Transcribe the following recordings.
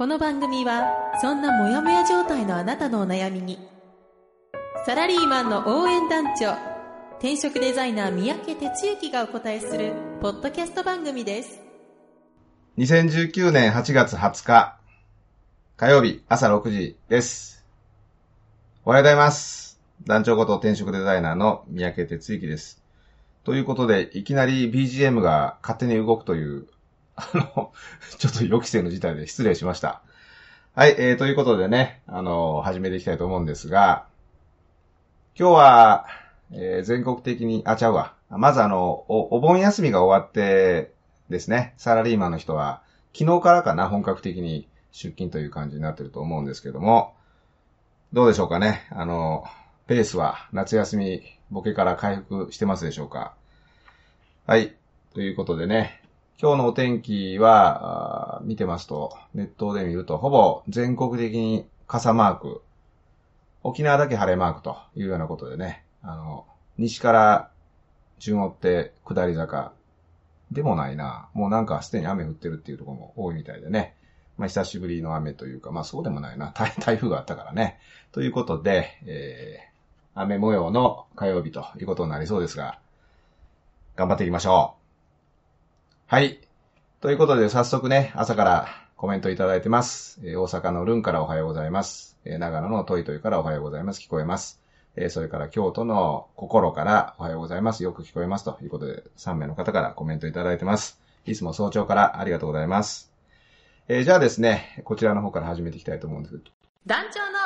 この番組はそんなモヤモヤ状態のあなたのお悩みにサラリーマンの応援団長転職デザイナー三宅哲之がお答えするポッドキャスト番組です2019年8月20日火曜日朝6時です。おはようございます。団長こと転職デザイナーの三宅哲之です。ということで、いきなり BGM が勝手に動くという、あの、ちょっと予期せぬ事態で失礼しました。はい、えー、ということでね、あの、始めていきたいと思うんですが、今日は、えー全国的に、あ、ちゃうわ。まずあの、お、お盆休みが終わってですね、サラリーマンの人は、昨日からかな、本格的に出勤という感じになってると思うんですけども、どうでしょうかね。あの、ペースは夏休みボケから回復してますでしょうか。はい。ということでね、今日のお天気は、見てますと、ネットで見ると、ほぼ全国的に傘マーク、沖縄だけ晴れマークというようなことでね、あの、西から順追って下り坂、でもないな。もうなんかすでに雨降ってるっていうところも多いみたいでね。まあ久しぶりの雨というか、まあそうでもないな。台 台風があったからね。ということで、えー、雨模様の火曜日ということになりそうですが、頑張っていきましょう。はい。ということで早速ね、朝からコメントいただいてます。えー大阪のルンからおはようございます。えー長野のトイトイからおはようございます。聞こえます。えーそれから京都の心からおはようございます。よく聞こえます。ということで、3名の方からコメントいただいてます。いつも早朝からありがとうございます。えーじゃあですね、こちらの方から始めていきたいと思うんですけど。団長の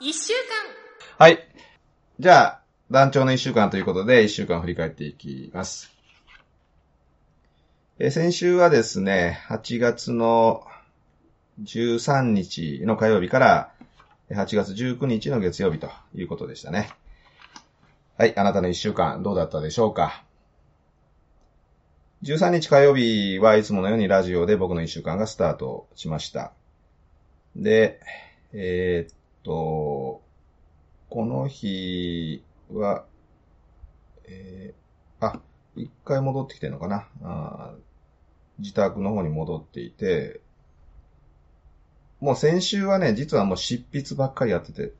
一週間はい。じゃあ、団長の1週間ということで、1週間振り返っていきます。え先週はですね、8月の13日の火曜日から、8月19日の月曜日ということでしたね。はい、あなたの1週間どうだったでしょうか？13日火曜日はいつものようにラジオで僕の1週間がスタートしました。で、えーっと、この日は、えー、あ、一回戻ってきてるのかな？自宅の方に戻っていて、もう先週はね、実はもう執筆ばっかりやってて、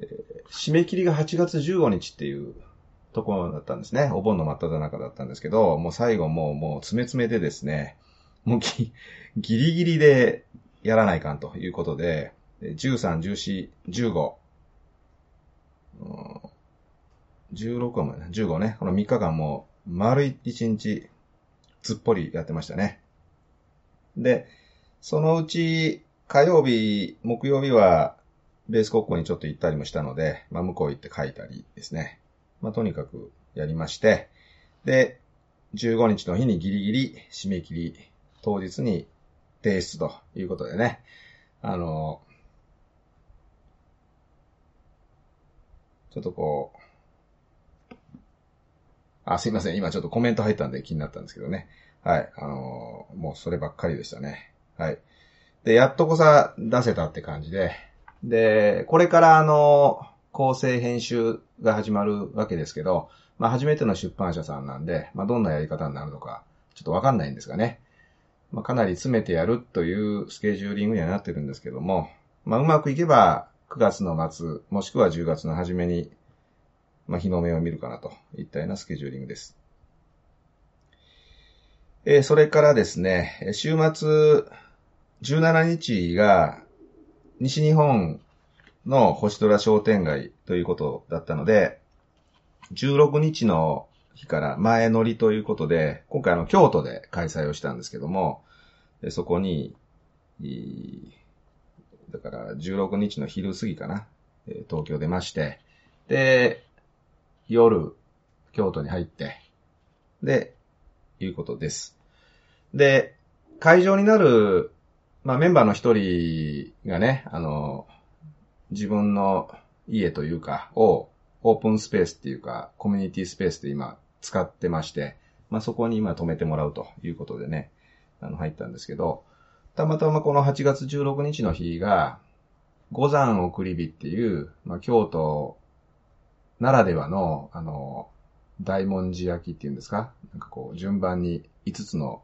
えー締め切りが8月15日っていうところだったんですね。お盆の真っ只中だったんですけど、もう最後もう、もう詰め詰めでですね、もうぎギリギリでやらないかんということで、13,14,15,16はもうね、15ね、この3日間もう丸1日ずっぽりやってましたね。で、そのうち火曜日、木曜日はベース国庫にちょっと行ったりもしたので、まあ向こう行って書いたりですね。まあとにかくやりまして、で、15日の日にギリギリ締め切り、当日に提出ということでね、あの、ちょっとこう、あ、すいません。今ちょっとコメント入ったんで気になったんですけどね。はい。あのーもうそればっかりでしたね。はい。で、やっとこさ出せたって感じで。で、これからあのー構成編集が始まるわけですけど、まあ初めての出版社さんなんで、まあどんなやり方になるのか、ちょっとわかんないんですがね。まあかなり詰めてやるというスケジューリングにはなってるんですけども、まあうまくいけば9月の末、もしくは10月の初めにまあ、日の目を見るかなといったようなスケジューリングです。えーそれからですね、週末17日が西日本の星虎商店街ということだったので、16日の日から前乗りということで、今回あの京都で開催をしたんですけども、そこに、だから16日の昼過ぎかな、東京出まして、で、夜、京都に入って、で、いうことです。で、会場になる、まあメンバーの一人がね、あの、自分の家というか、をオープンスペースっていうか、コミュニティスペースで今使ってまして、まあ、そこに今止めてもらうということでね、あの、入ったんですけど、たまたまこの8月16日の日が、五山送り火っていう、まあ、京都ならではの、あの、大文字焼きっていうんですか？なんかこう、順番に5つの、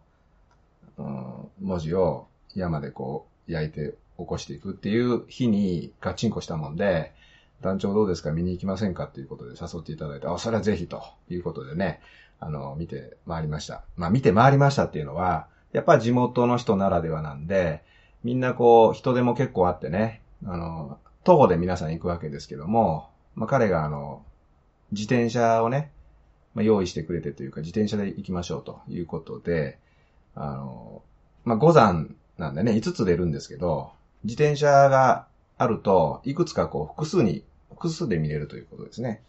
うん、文字を山でこう、焼いて起こしていくっていう日にガチンコしたもんで、団長どうですか？見に行きませんか？っていうことで誘っていただいて、あ、それはぜひということでね、あの、見て回りました。まあ見て回りましたっていうのは、やっぱ地元の人ならではなんで、みんなこう、人手も結構あってね、あの、徒歩で皆さん行くわけですけども、まあ彼があの、自転車をね、まあ、用意してくれてというか、自転車で行きましょうということで、あの、まあ、五山なんでね、5つ出るんですけど、自転車があると、いくつかこう、複数に、複数で見れるということですね。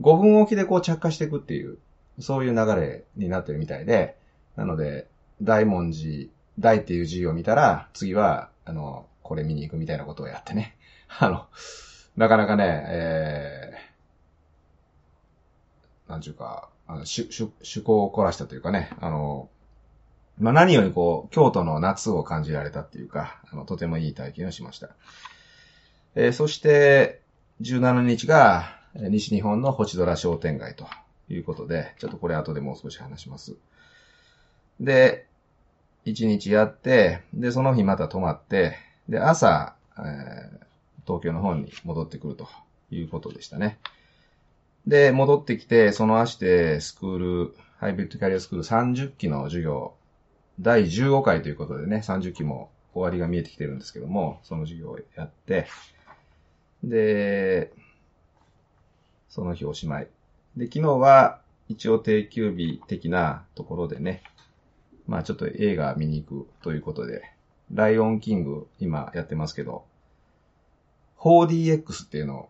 5分おきでこう着火していくっていう、そういう流れになってるみたいで、なので、大文字、大っていう字を見たら、次は、あの、これ見に行くみたいなことをやってね。あの、なかなかね、えー、なんちゅうか、あの、趣、趣向を凝らしたというかね、あの、まあ、何よりこう、京都の夏を感じられたっていうか、あの、とてもいい体験をしました。えー、そして、17日が、西日本の星空商店街ということで、ちょっとこれ後でもう少し話します。で、1日やって、で、その日また泊まって、で、朝、えー、東京の方に戻ってくるということでしたね。で、戻ってきて、その足でスクール、ハイブリッドキャリアスクール30期の授業第15回ということでね、30期も終わりが見えてきてるんですけども、その授業をやって、で、その日おしまい。で、昨日は一応定休日的なところでね、まあちょっと映画見に行くということで、ライオンキング今やってますけど、4DX っていうのを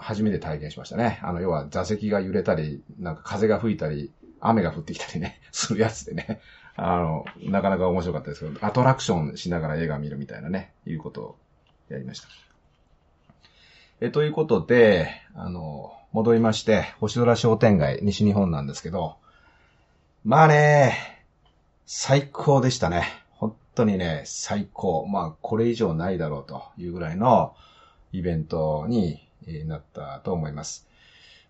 初めて体験しましたね。あの、要は座席が揺れたり、なんか風が吹いたり、雨が降ってきたりね、するやつでね。あの、なかなか面白かったですけど、アトラクションしながら映画見るみたいなね、いうことをやりました。え、ということで、あの、戻りまして、星空商店街、西日本なんですけど、まあね、最高でしたね。本当にね、最高。まあ、これ以上ないだろうというぐらいのイベントになったと思います。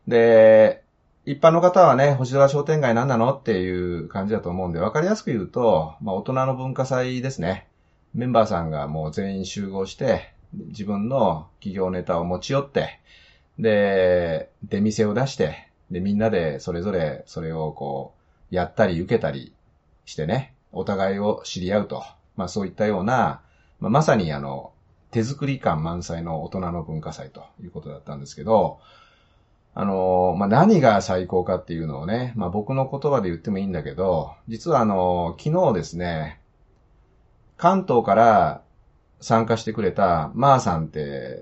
で、一般の方はね、星空商店街何なのっていう感じだと思うんで、わかりやすく言うと、まあ大人の文化祭ですね。メンバーさんがもう全員集合して、自分の企業ネタを持ち寄って、で、出店を出して、で、みんなでそれぞれそれをこう、やったり受けたりしてね、お互いを知り合うと。まあそういったような、まあ、まさにあの、手作り感満載の大人の文化祭ということだったんですけど、あの、まあ、何が最高かっていうのをね、まあ、僕の言葉で言ってもいいんだけど、実はあの、昨日ですね、関東から参加してくれたマーさんって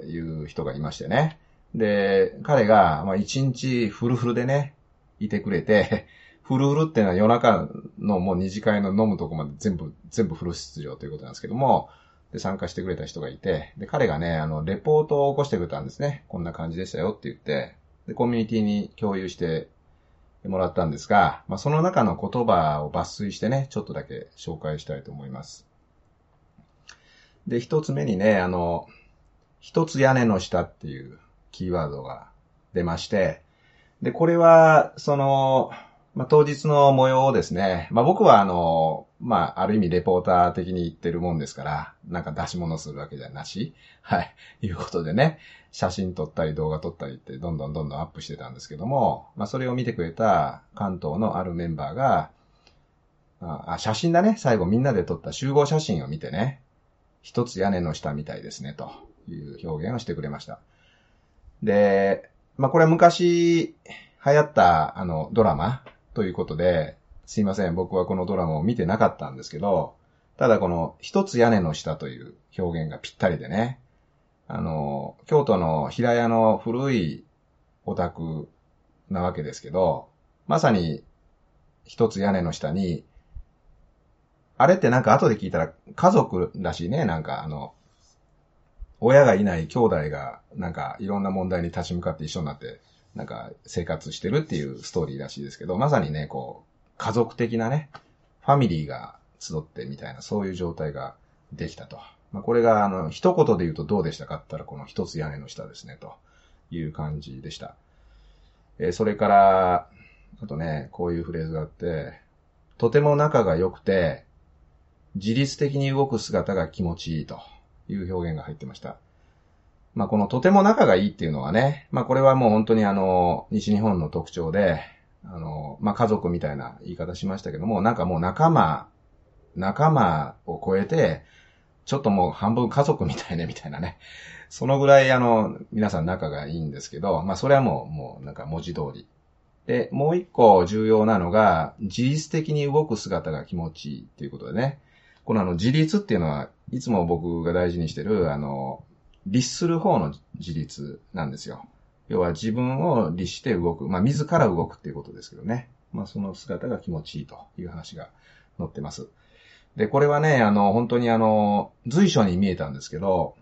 いう人がいましてね。で、彼が、まあ、一日フルフルでね、いてくれて、フルフルってのは夜中のもう二次会の飲むとこまで全部、全部フル出場ということなんですけども、で、参加してくれた人がいて、で、彼がね、あの、レポートを起こしてくれたんですね。こんな感じでしたよって言って、で、コミュニティに共有してもらったんですが、まあ、その中の言葉を抜粋してね、ちょっとだけ紹介したいと思います。で、一つ目にね、あの、一つ屋根の下っていうキーワードが出まして、で、これは、その、まあ、当日の模様をですね、まあ、僕はあの、まあ、ある意味レポーター的に言ってるもんですから、なんか出し物するわけじゃなし、はい、いうことでね、写真撮ったり動画撮ったりってどんどんどんどんアップしてたんですけども、まあ、それを見てくれた関東のあるメンバーが、あ、写真だね、最後みんなで撮った集合写真を見てね、一つ屋根の下みたいですね、という表現をしてくれました。で、まあ、これ昔流行ったあのドラマということで、すいません、僕はこのドラマを見てなかったんですけど、ただこの一つ屋根の下という表現がぴったりでね、あの、京都の平屋の古いお宅なわけですけど、まさに一つ屋根の下に、あれってなんか後で聞いたら家族らしいね、なんかあの、親がいない兄弟が、なんかいろんな問題に立ち向かって一緒になって、なんか生活してるっていうストーリーらしいですけど、まさにね、こう、家族的なね、ファミリーが集ってみたいな、そういう状態ができたと。まあ、これが、あの、一言で言うとどうでしたかって言ったら、この一つ屋根の下ですね、という感じでした。えー、それから、あとね、こういうフレーズがあって、とても仲が良くて、自律的に動く姿が気持ちいいという表現が入ってました。まあ、このとても仲がいいっていうのはね、まあ、これはもう本当にあの、西日本の特徴で、あの、まあ、家族みたいな言い方しましたけども、なんかもう仲間、仲間を超えて、ちょっともう半分家族みたいね、みたいなね。そのぐらいあの、皆さん仲がいいんですけど、まあそれはもう、もうなんか文字通り。で、もう一個重要なのが、自律的に動く姿が気持ちいいっていうことでね。このあの、自立っていうのは、いつも僕が大事にしてる、あの、律する方の自立なんですよ。要は自分を律して動く。まあ、自ら動くっていうことですけどね。まあ、その姿が気持ちいいという話が載ってます。で、これはね、あの、本当にあの、随所に見えたんですけど、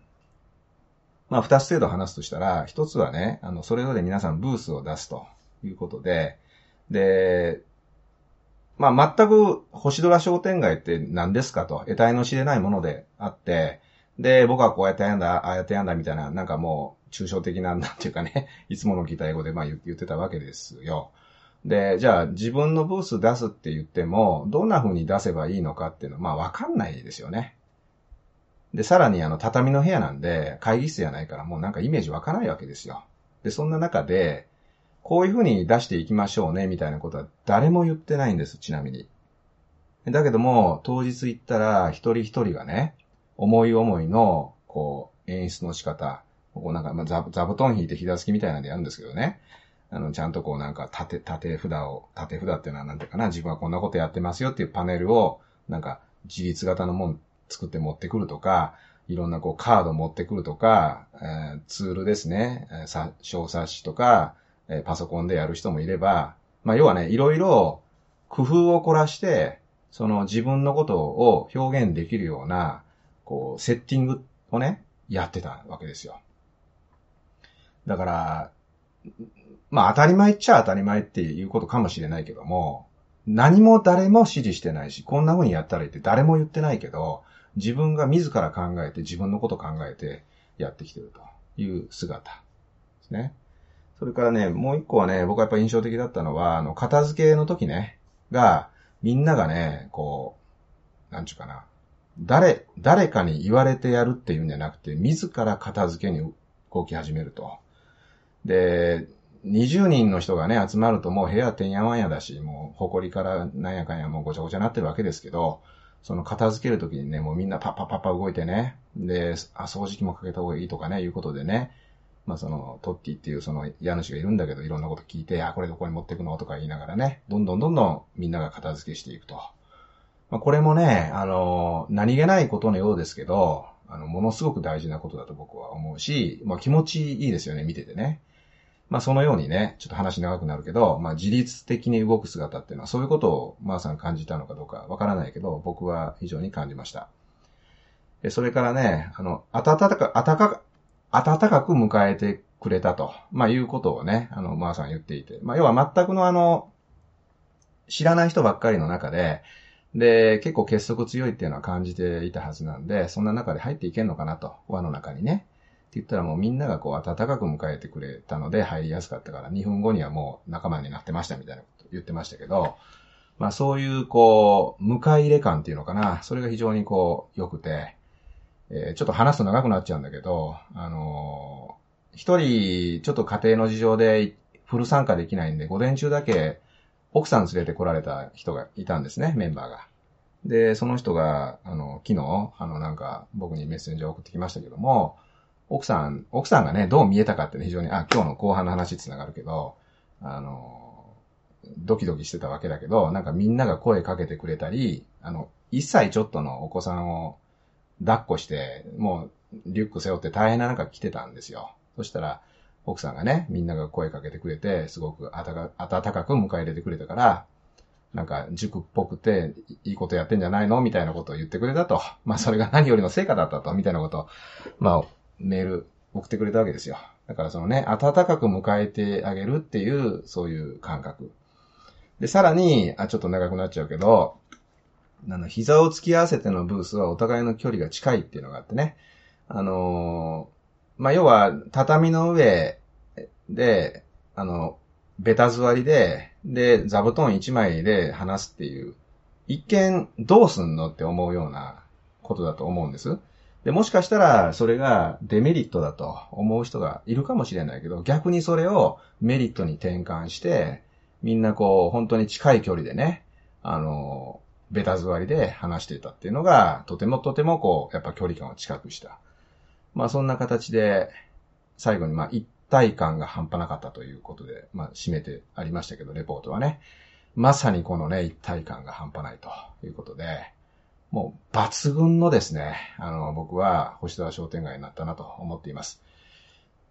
まあ、二つ程度話すとしたら、一つはね、あの、それぞれ皆さんブースを出すということで、で、まあ、全く星空商店街って何ですかと、得体の知れないものであって、で、僕はこうやってやんだ、ああやってやんだみたいな、なんかもう、抽象的な、なんていうかね、いつもの聞いた英語でまあ言ってたわけですよ。で、じゃあ自分のブース出すって言っても、どんな風に出せばいいのかっていうのは、まあわかんないですよね。で、さらにあの、畳の部屋なんで、会議室じゃないからもうなんかイメージ湧かないわけですよ。で、そんな中で、こういう風に出していきましょうね、みたいなことは誰も言ってないんです、ちなみに。だけども、当日行ったら、一人一人がね、思い思いの、こう、演出の仕方、こうなんか、まあ、座座布団引いて膝つきみたいなんでやるんですけどね。あの、ちゃんとこうなんか、縦、縦札を、縦札っていうのはなんていうかな、自分はこんなことやってますよっていうパネルを、なんか、自立型のもん作って持ってくるとか、いろんなこうカード持ってくるとか、えー、ツールですね、えー、小冊子とか、えー、パソコンでやる人もいれば、まあ要はね、いろいろ工夫を凝らして、その自分のことを表現できるような、こう、セッティングをね、やってたわけですよ。だから、まあ当たり前っちゃ当たり前っていうことかもしれないけども、何も誰も指示してないし、こんな風にやったらいいって誰も言ってないけど、自分が自ら考えて自分のこと考えてやってきてるという姿ですね。それからね、もう一個はね、僕はやっぱ印象的だったのは、あの、片付けの時ね、が、みんながね、こう、なんちゅうかな、誰、誰かに言われてやるっていうんじゃなくて、自ら片付けに動き始めると。で、20人の人がね、集まるともう部屋てんやわんやだし、もう埃からなんやかんやもうごちゃごちゃなってるわけですけど、その片付けるときにね、もうみんなパッパッパッパ動いてね、で、あ、掃除機もかけた方がいいとかね、いうことでね、まあその、トッティっていうその家主がいるんだけど、いろんなこと聞いて、あ、これどこに持ってくのとか言いながらね、どんどんどんどんみんなが片付けしていくと。まあ、これもね、あの、何気ないことのようですけど、あの、ものすごく大事なことだと僕は思うし、まあ気持ちいいですよね、見ててね。まあそのようにね、ちょっと話長くなるけど、まあ自律的に動く姿っていうのはそういうことをマーさん感じたのかどうかわからないけど、僕は非常に感じました。それからね、あの、暖かく、暖か暖かく迎えてくれたと、まあいうことをね、あの、マーさん言っていて。まあ要は全くのあの、知らない人ばっかりの中で、で、結構結束強いっていうのは感じていたはずなんで、そんな中で入っていけんのかなと、輪の中にね。って言ったらもうみんながこう温かく迎えてくれたので入りやすかったから、2分後にはもう仲間になってましたみたいなこと言ってましたけど、まあそういうこう、迎え入れ感っていうのかな、それが非常にこう良くて、えー、ちょっと話すと長くなっちゃうんだけど、あのー、一人、ちょっと家庭の事情でフル参加できないんで、午前中だけ奥さん連れて来られた人がいたんですね、メンバーが。で、その人が、あの、昨日、あの、なんか、僕にメッセンジャー送ってきましたけども、奥さん、奥さんがね、どう見えたかってね非常に、あ、今日の後半の話つながるけど、あの、ドキドキしてたわけだけど、なんかみんなが声かけてくれたり、あの、一歳ちょっとのお子さんを抱っこして、もうリュック背負って大変な中来てたんですよ。そしたら、奥さんがね、みんなが声かけてくれて、すごく温かく迎え入れてくれたから、なんか塾っぽくて、いいことやってんじゃないの？みたいなことを言ってくれたと。まあそれが何よりの成果だったと、みたいなことを、まあメール送ってくれたわけですよ。だからそのね、温かく迎えてあげるっていう、そういう感覚。で、さらに、あ、ちょっと長くなっちゃうけど、あの、膝を突き合わせてのブースはお互いの距離が近いっていうのがあってね。あのー、まあ、要は、畳の上で、あの、ベタ座りで、で、座布団一枚で話すっていう、一見どうすんのって思うようなことだと思うんです。で、もしかしたらそれがデメリットだと思う人がいるかもしれないけど、逆にそれをメリットに転換して、みんなこう、本当に近い距離でね、あの、ベタ座りで話していたっていうのが、とてもとてもこう、やっぱ距離感を近くした。まあそんな形で、最後にまあ一体感が半端なかったということで、まあ締めてありましたけど、レポートはね。まさにこのね、一体感が半端ないということで、もう抜群のですね、あの、僕は星沢商店街になったなと思っています。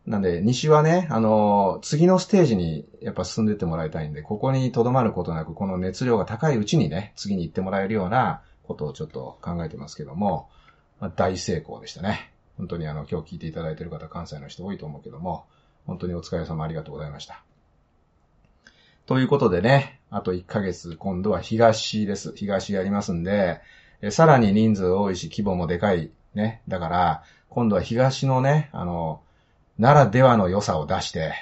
なんで、西はね、あの、次のステージにやっぱ進んでってもらいたいんで、ここに留まることなく、この熱量が高いうちにね、次に行ってもらえるようなことをちょっと考えてますけども、まあ、大成功でしたね。本当にあの、今日聞いていただいている方、関西の人多いと思うけども、本当にお疲れ様ありがとうございました。ということでね、あと1ヶ月、今度は東です。東やりますんで、えさらに人数多いし、規模もでかい。ね。だから、今度は東のね、あの、ならではの良さを出して、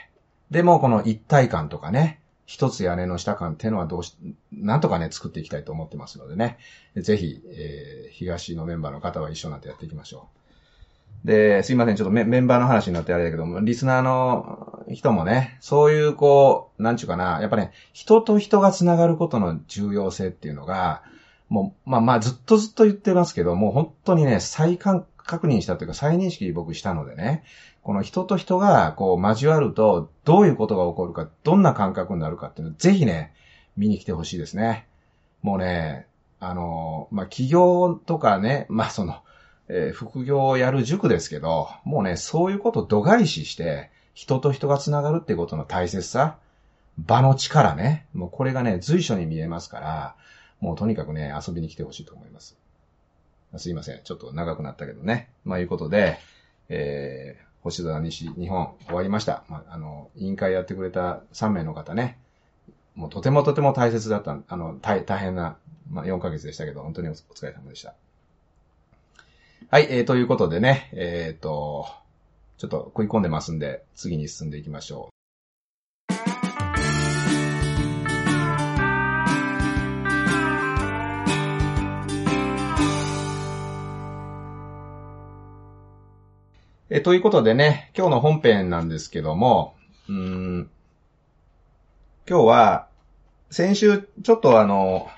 でもこの一体感とかね、一つ屋根の下感っていうのはどうし、なんとかね、作っていきたいと思ってますのでね。ぜひ、えー、東のメンバーの方は一緒になってやっていきましょう。で、すいません、ちょっとメンバーの話になってあれだけども、リスナーの人もね、そういうこう、なんちゅうかな、やっぱね、人と人が繋がることの重要性っていうのが、もう、まあまあずっとずっと言ってますけど、もう本当にね、再確認したというか再認識僕したのでね、この人と人がこう交わると、どういうことが起こるか、どんな感覚になるかっていうのをぜひね、見に来てほしいですね。もうね、あの、まあ企業とかね、まあその、えー、副業をやる塾ですけど、もうね、そういうこと度外視して、人と人が繋がるってことの大切さ、場の力ね、もうこれがね、随所に見えますから、もうとにかくね、遊びに来てほしいと思います。すいません。ちょっと長くなったけどね。まあいうことで、えー、星空西日本終わりました。まあ、あの、委員会やってくれた3名の方ね、もうとてもとても大切だった、あの、大大変な、まあ4ヶ月でしたけど、本当にお疲れ様でした。はい、えー、ということでね、えっ、ー、と、ちょっと食い込んでますんで、次に進んでいきましょう。えということでね、今日の本編なんですけども、うん、今日は、先週、ちょっとあの、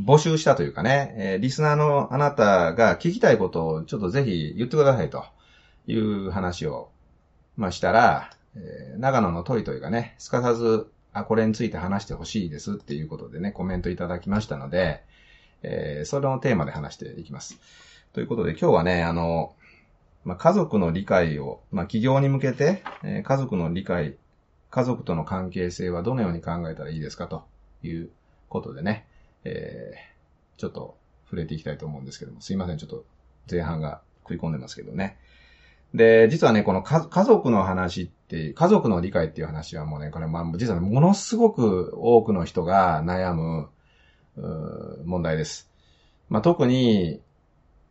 募集したというかね、えー、リスナーのあなたが聞きたいことをちょっとぜひ言ってくださいという話を、まあ、したら、えー、長野のトイトイがね、すかさず、あ、これについて話してほしいですっていうことでね、コメントいただきましたので、えー、それのテーマで話していきます。ということで今日はね、あの、まあ、家族の理解を、まあ、企業に向けて、えー、家族の理解、家族との関係性はどのように考えたらいいですかということでね、えー、ちょっと触れていきたいと思うんですけども、すいません、ちょっと前半が食い込んでますけどね。で、実はね、この家族の話って、家族の理解っていう話はもうね、これ、まあ、実は、ものすごく多くの人が悩む、問題です。まあ、特に、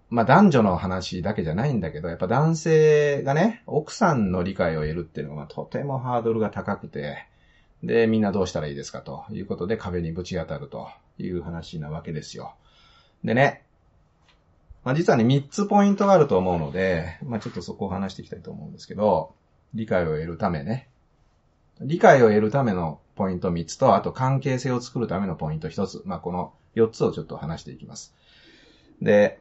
まあ、男女の話だけじゃないんだけど、やっぱ男性がね、奥さんの理解を得るっていうのがとてもハードルが高くて、で、みんなどうしたらいいですかということで壁にぶち当たるという話なわけですよ。でね、まあ、実はね、3つポイントがあると思うので、まあ、ちょっとそこを話していきたいと思うんですけど、理解を得るためね。理解を得るためのポイント3つと、あと関係性を作るためのポイント1つ。まあ、この4つをちょっと話していきます。で、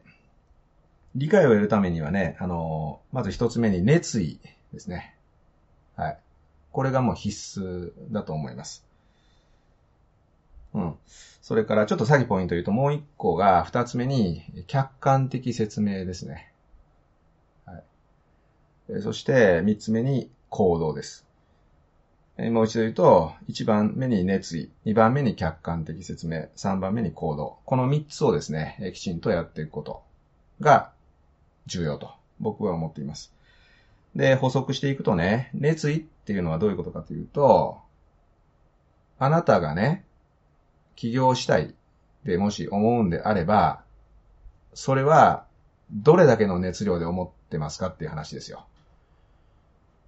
理解を得るためにはね、あの、まず1つ目に熱意ですね。はい。これがもう必須だと思います。うん。それからちょっと詐欺ポイント言うともう一個が二つ目に客観的説明ですね。はい。そして三つ目に行動です。もう一度言うと、一番目に熱意、二番目に客観的説明、三番目に行動。この三つをですね、きちんとやっていくことが重要と僕は思っています。で、補足していくとね、熱意っていうのはどういうことかというと、あなたがね、起業したいでもし思うんであれば、それはどれだけの熱量で思ってますかっていう話ですよ。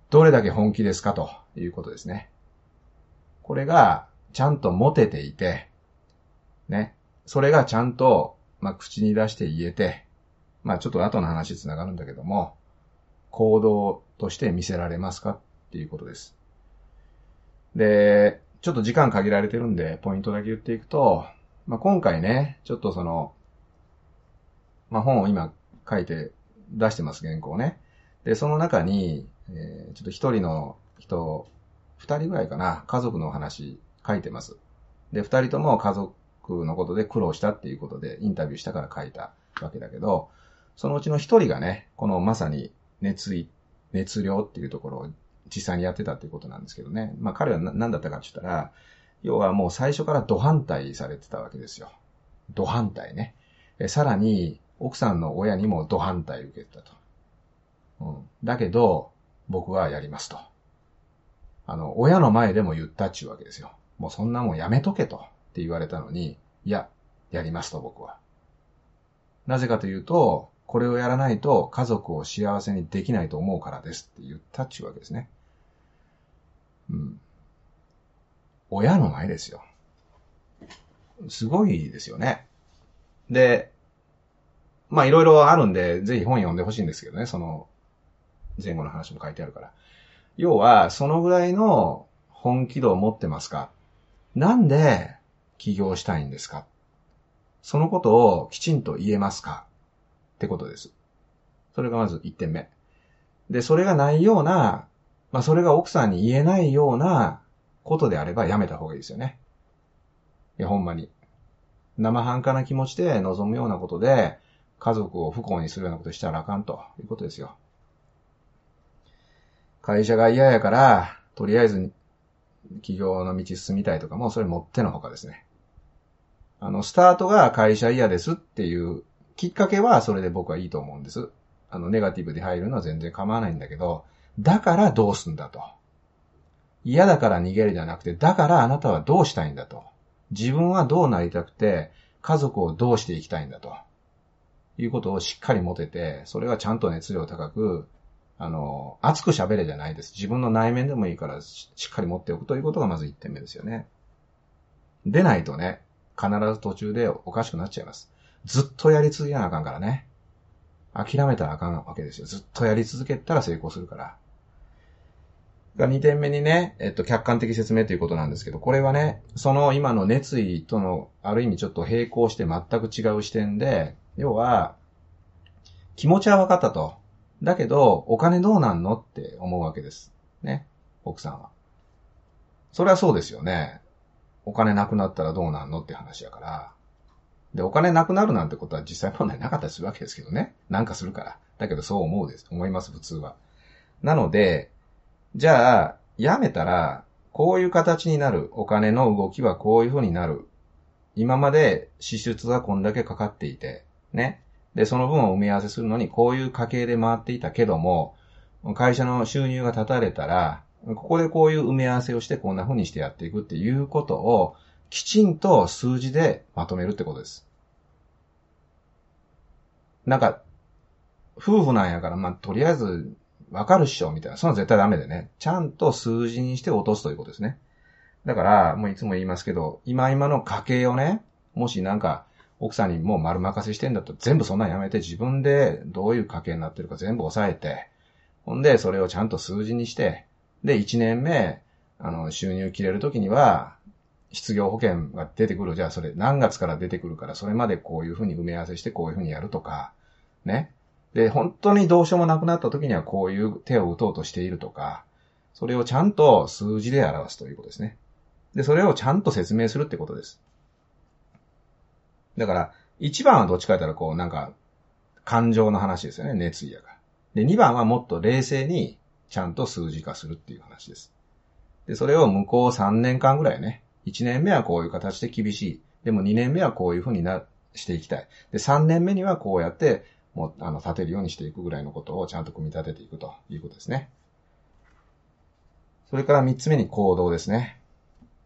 どれだけ本気ですかということですね。これがちゃんと持てていて、ね。それがちゃんと、まあ、口に出して言えて、まあ、ちょっと後の話につながるんだけども、行動として見せられますかっていうことです。で、ちょっと時間限られてるんで、ポイントだけ言っていくと、まあ、今回ね、ちょっとその、まあ、本を今書いて出してます、原稿ね。で、その中に、えー、ちょっと一人の人、二人ぐらいかな、家族の話書いてます。で、二人とも家族のことで苦労したっていうことでインタビューしたから書いたわけだけど、そのうちの一人がね、このまさに熱意、熱量っていうところを実際にやってたっていうことなんですけどね。まあ彼は何だったかって言ったら、要はもう最初からド反対されてたわけですよ。ド反対ね。さらに、奥さんの親にもド反対受けてたと。うん。だけど、僕はやりますと。あの、親の前でも言ったっちゅうわけですよ。もうそんなもんやめとけと。って言われたのに、いや、やりますと僕は。なぜかというと、これをやらないと家族を幸せにできないと思うからですって言ったっちゅうわけですね。うん。親の前ですよ。すごいですよね。で、まあいろいろあるんで、ぜひ本読んでほしいんですけどね、その前後の話も書いてあるから。要は、そのぐらいの本気度を持ってますかなんで起業したいんですかそのことをきちんと言えますかってことです。それがまず1点目。で、それがないような、まあそれが奥さんに言えないようなことであればやめた方がいいですよね。いや、ほんまに。生半可な気持ちで望むようなことで、家族を不幸にするようなことしたらあかんということですよ。会社が嫌やから、とりあえず企業の道進みたいとかも、それもってのほかですね。あの、スタートが会社嫌ですっていうきっかけはそれで僕はいいと思うんです。あの、ネガティブで入るのは全然構わないんだけど、だからどうすんだと。嫌だから逃げるじゃなくて、だからあなたはどうしたいんだと。自分はどうなりたくて、家族をどうしていきたいんだと。いうことをしっかり持てて、それはちゃんと熱量高く、あの、熱く喋れじゃないです。自分の内面でもいいからしっかり持っておくということがまず1点目ですよね。でないとね、必ず途中でおかしくなっちゃいます。ずっとやり続けなあかんからね。諦めたらあかんわけですよ。ずっとやり続けたら成功するから。が2点目にね、えっと、客観的説明ということなんですけど、これはね、その今の熱意との、ある意味ちょっと並行して全く違う視点で、要は、気持ちは分かったと。だけど、お金どうなんのって思うわけです。ね。奥さんは。それはそうですよね。お金なくなったらどうなんのって話やから。で、お金なくなるなんてことは実際問題なかったりするわけですけどね。なんかするから。だけどそう思うです。思います、普通は。なので、じゃあ、やめたら、こういう形になる。お金の動きはこういう風になる。今まで支出がこんだけかかっていて、ね。で、その分を埋め合わせするのに、こういう家計で回っていたけども、会社の収入が立たれたら、ここでこういう埋め合わせをしてこんな風にしてやっていくっていうことをきちんと数字でまとめるってことです。なんか、夫婦なんやから、まあ、とりあえずわかるっしょみたいな。そんな絶対ダメでね。ちゃんと数字にして落とすということですね。だから、もういつも言いますけど、今今の家計をね、もしなんか、奥さんにもう丸任せしてんだと全部そんなんやめて自分でどういう家計になってるか全部押さえて、ほんでそれをちゃんと数字にして、で、1年目、あの、収入切れるときには、失業保険が出てくる。じゃあそれ何月から出てくるから、それまでこういうふうに埋め合わせしてこういうふうにやるとか、ね。で、本当にどうしようもなくなった時にはこういう手を打とうとしているとか、それをちゃんと数字で表すということですね。で、それをちゃんと説明するってことです。だから、1番はどっちか言ったらこう、なんか、感情の話ですよね、熱意やから。で、2番はもっと冷静にちゃんと数字化するっていう話です。で、それを向こう3年間ぐらいね、1年目はこういう形で厳しい。でも2年目はこういうふうにな、していきたい。で、3年目にはこうやって、もう、あの、立てるようにしていくぐらいのことをちゃんと組み立てていくということですね。それから三つ目に行動ですね。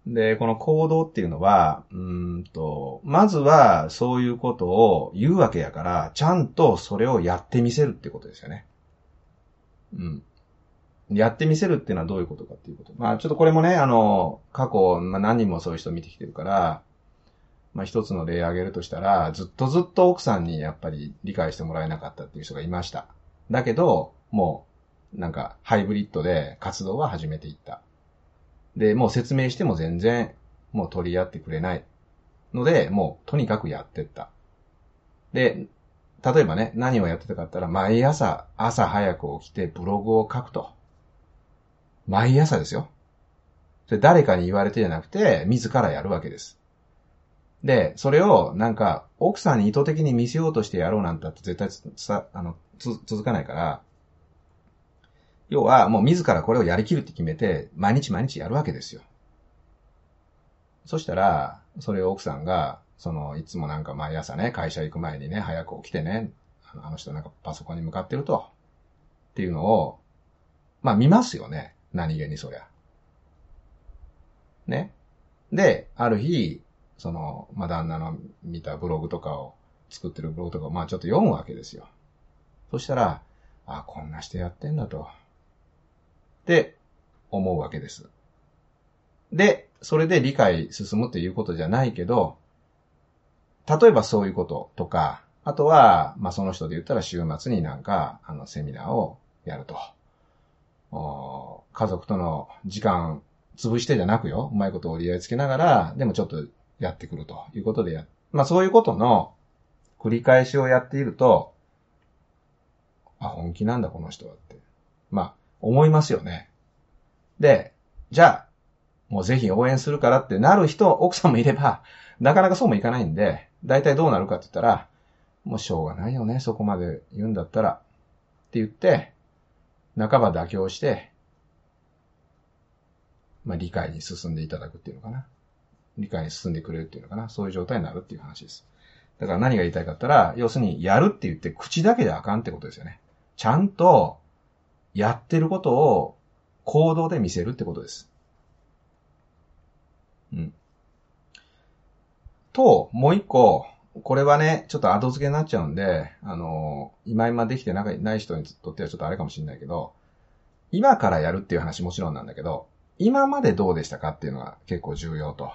で、この行動っていうのは、うんと、まずはそういうことを言うわけやから、ちゃんとそれをやってみせるってことですよね。うん。やってみせるっていうのはどういうことかっていうこと。まあちょっとこれもね、あの、過去、まあ何人もそういう人見てきてるから、まあ一つの例挙げるとしたら、ずっとずっと奥さんにやっぱり理解してもらえなかったっていう人がいました。だけど、もう、なんか、ハイブリッドで活動は始めていった。で、もう説明しても全然、もう取り合ってくれないので、もうとにかくやってった。で、例えばね、何をやってたかったら、毎朝、朝早く起きてブログを書くと。毎朝ですよ。それ誰かに言われてじゃなくて、自らやるわけです。で、それをなんか、奥さんに意図的に見せようとしてやろうなんて絶対つあの続かないから、要はもう自らこれをやりきるって決めて、毎日毎日やるわけですよ。そしたら、それを奥さんが、その、いつもなんか毎朝ね、会社行く前にね、早く起きてね、あの人なんかパソコンに向かってると、っていうのを、まあ見ますよね。何気にそりゃ。ね。で、ある日、その、まあ、旦那の見たブログとかを、作ってるブログとかを、まあ、ちょっと読むわけですよ。そしたら、あ、こんなしてやってんだと。って思うわけです。で、それで理解進むっていうことじゃないけど、例えばそういうこととか、あとは、まあ、その人で言ったら週末になんか、あの、セミナーをやると。家族との時間潰してじゃなくよ。うまいことを折り合いつけながら、でもちょっとやってくるということでや、まあそういうことの繰り返しをやっていると、あ、本気なんだこの人はって。まあ、思いますよね。で、じゃあ、もうぜひ応援するからってなる人、奥さんもいれば、なかなかそうもいかないんで、大体どうなるかって言ったら、もうしょうがないよね、そこまで言うんだったら。って言って、半ば妥協して、まあ理解に進んでいただくっていうのかな。理解に進んでくれるっていうのかな。そういう状態になるっていう話です。だから何が言いたいかったら、要するにやるって言って口だけであかんってことですよね。ちゃんとやってることを行動で見せるってことです。うん。と、もう一個、これはね、ちょっと後付けになっちゃうんで、あの、今今できてない人にとってはちょっとあれかもしれないけど、今からやるっていう話もちろんなんだけど、今までどうでしたかっていうのが結構重要と。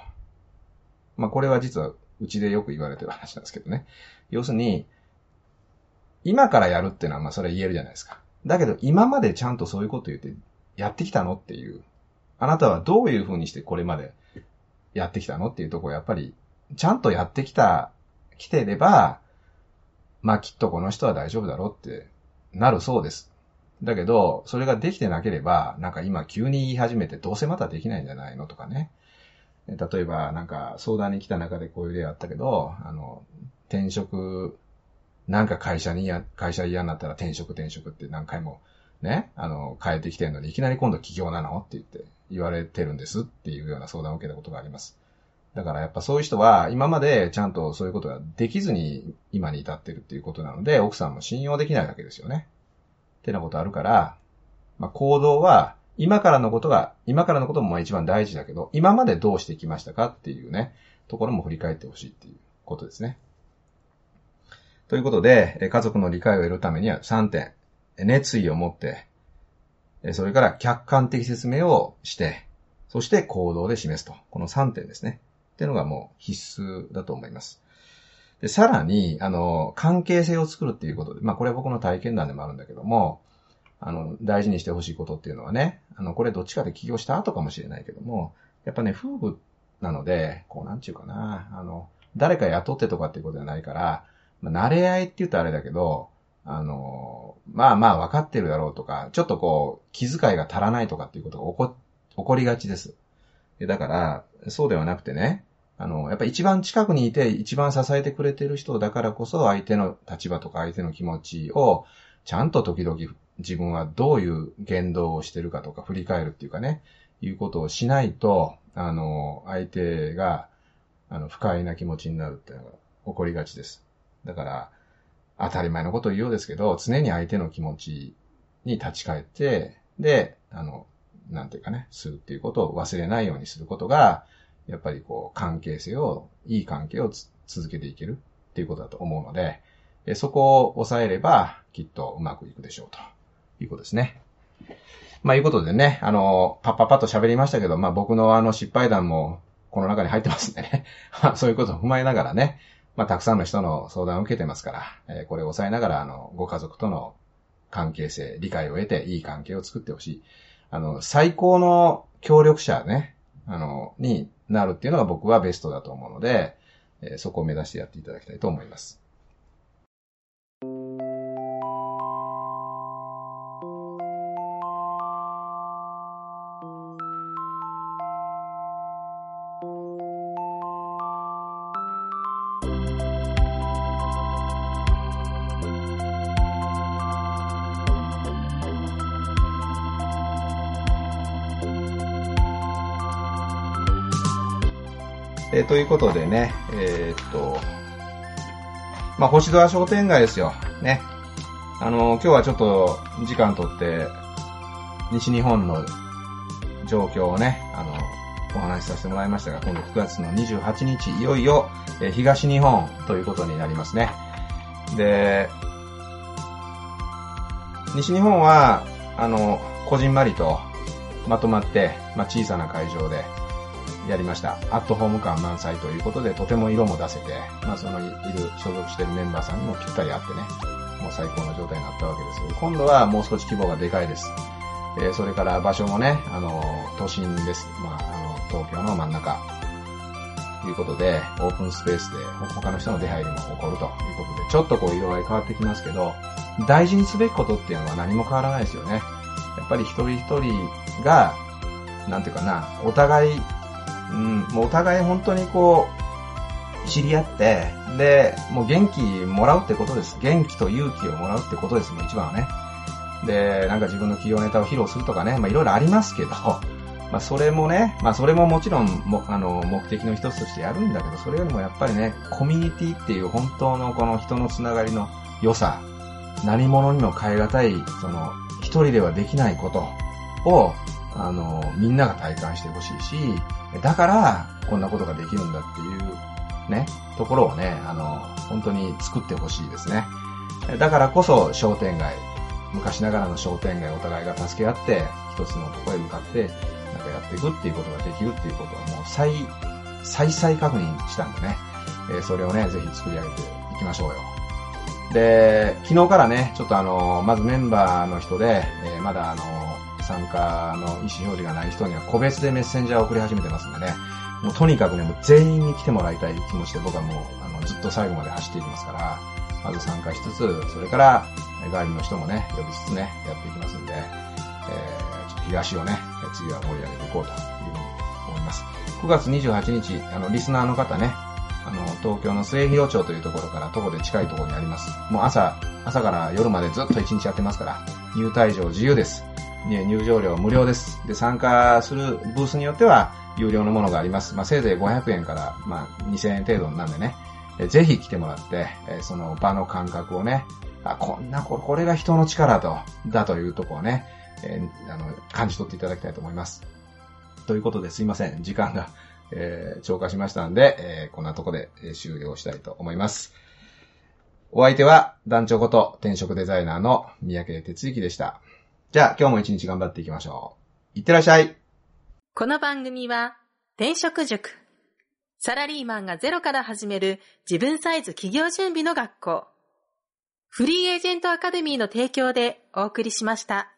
まあこれは実はうちでよく言われてる話なんですけどね。要するに、今からやるっていうのはまあそれ言えるじゃないですか。だけど今までちゃんとそういうこと言ってやってきたのっていう。あなたはどういうふうにしてこれまでやってきたのっていうところやっぱりちゃんとやってきた来てれば、まあきっとこの人は大丈夫だろうってなるそうです。だけど、それができてなければ、なんか今急に言い始めてどうせまたできないんじゃないのとかね。例えば、なんか相談に来た中でこういう例あったけど、あの、転職、なんか会社にや、会社嫌になったら転職転職って何回もね、あの、変えてきてるのにいきなり今度起業なの？って言って言われてるんですっていうような相談を受けたことがあります。だからやっぱそういう人は今までちゃんとそういうことができずに今に至ってるっていうことなので、奥さんも信用できないわけですよね。ってなことあるから、まあ、行動は今からのことが、今からのこともまあ一番大事だけど、今までどうしてきましたかっていうね、ところも振り返ってほしいっていうことですね。ということで、家族の理解を得るためには3点。熱意を持って、それから客観的説明をして、そして行動で示すと。この3点ですね。っていうのがもう必須だと思います。で、さらに、あの、関係性を作るっていうことで、まあこれは僕の体験談でもあるんだけども、あの、大事にしてほしいことっていうのはね、あの、これどっちかで起業した後かもしれないけども、やっぱね、夫婦なので、こうなんちゅうかな、あの、誰か雇ってとかっていうことじゃないから、まあ、慣れ合いって言うとあれだけど、あの、まあまあ分かってるだろうとか、ちょっとこう、気遣いが足らないとかっていうことが起こ、起こりがちです。だから、そうではなくてね、あの、やっぱ一番近くにいて一番支えてくれてる人だからこそ相手の立場とか相手の気持ちをちゃんと時々自分はどういう言動をしてるかとか振り返るっていうかね、いうことをしないと、あの、相手が、あの、不快な気持ちになるっていうのが起こりがちです。だから、当たり前のことを言うようですけど、常に相手の気持ちに立ち返って、で、あの、なんていうかね、するっていうことを忘れないようにすることが、やっぱりこう、関係性を、いい関係を続けていけるっていうことだと思うので、そこを抑えれば、きっとうまくいくでしょうということですね。まあ、いうことでね、あの、パッパッパッと喋りましたけど、まあ僕のあの失敗談もこの中に入ってますんでね。そういうことを踏まえながらね、まあたくさんの人の相談を受けてますから、えー、これを抑えながら、あの、ご家族との関係性、理解を得ていい関係を作ってほしい。あの、最高の協力者ね、あの、になるっていうのが僕はベストだと思うので、そこを目指してやっていただきたいと思います。えー、ということでね、えー、っと、まあ、星空商店街ですよ。ね。あの、今日はちょっと時間とって、西日本の状況をね、あの、お話しさせてもらいましたが、今度9月の28日、いよいよ、えー、東日本ということになりますね。で、西日本は、あの、こじんまりとまとまって、まあ、小さな会場で、やりました。アットホーム感満載ということで、とても色も出せて、まあそのいる、所属してるメンバーさんにもぴったり合ってね、もう最高の状態になったわけですけど、今度はもう少し規模がでかいです。えー、それから場所もね、あの、都心です。まあ、あの、東京の真ん中。ということで、オープンスペースで他の人の出入りも起こるということで、ちょっとこう色合い変わってきますけど、大事にすべきことっていうのは何も変わらないですよね。やっぱり一人一人が、なんていうかな、お互いうん、もうお互い本当にこう、知り合って、で、もう元気もらうってことです。元気と勇気をもらうってことです、もう一番はね。で、なんか自分の企業ネタを披露するとかね、まあいろいろありますけど、まあそれもね、まあそれももちろんも、あの、目的の一つとしてやるんだけど、それよりもやっぱりね、コミュニティっていう本当のこの人のつながりの良さ、何者にも変え難い、その、一人ではできないことを、あの、みんなが体感してほしいし、だから、こんなことができるんだっていう、ね、ところをね、あの、本当に作ってほしいですね。だからこそ商店街、昔ながらの商店街お互いが助け合って、一つのとこへ向かって、なんかやっていくっていうことができるっていうことをもう再、再々確認したんでね、え、それをね、ぜひ作り上げていきましょうよ。で、昨日からね、ちょっとあの、まずメンバーの人で、えー、まだあの、参加の意思表示がない人には個別でメッセンジャーを送り始めてますんでね、もうとにかくね、もう全員に来てもらいたい気持ちで僕はもう、あの、ずっと最後まで走っていきますから、まず参加しつつ、それから、外部の人もね、呼びつつね、やっていきますんで、えー、ちょっと東をね、次は盛り上げていこうというふうに思います。9月28日、あの、リスナーの方ね、あの、東京の末広町というところから徒歩で近いところにあります。もう朝、朝から夜までずっと一日やってますから、入退場自由です。ね、入場料無料です。で、参加するブースによっては有料のものがあります。まあ、せいぜい500円から、まあ、2000円程度なんでね、えぜひ来てもらって、えその場の感覚をね、あ、こんな、これが人の力と、だというとこをね、えー、あの、感じ取っていただきたいと思います。ということですいません。時間が、えー、超過しましたんで、えー、こんなとこで終了したいと思います。お相手は団長こと転職デザイナーの三宅哲之でした。じゃあ今日も一日頑張っていきましょう。いってらっしゃい。この番組は、転職塾。サラリーマンがゼロから始める自分サイズ企業準備の学校。フリーエージェントアカデミーの提供でお送りしました。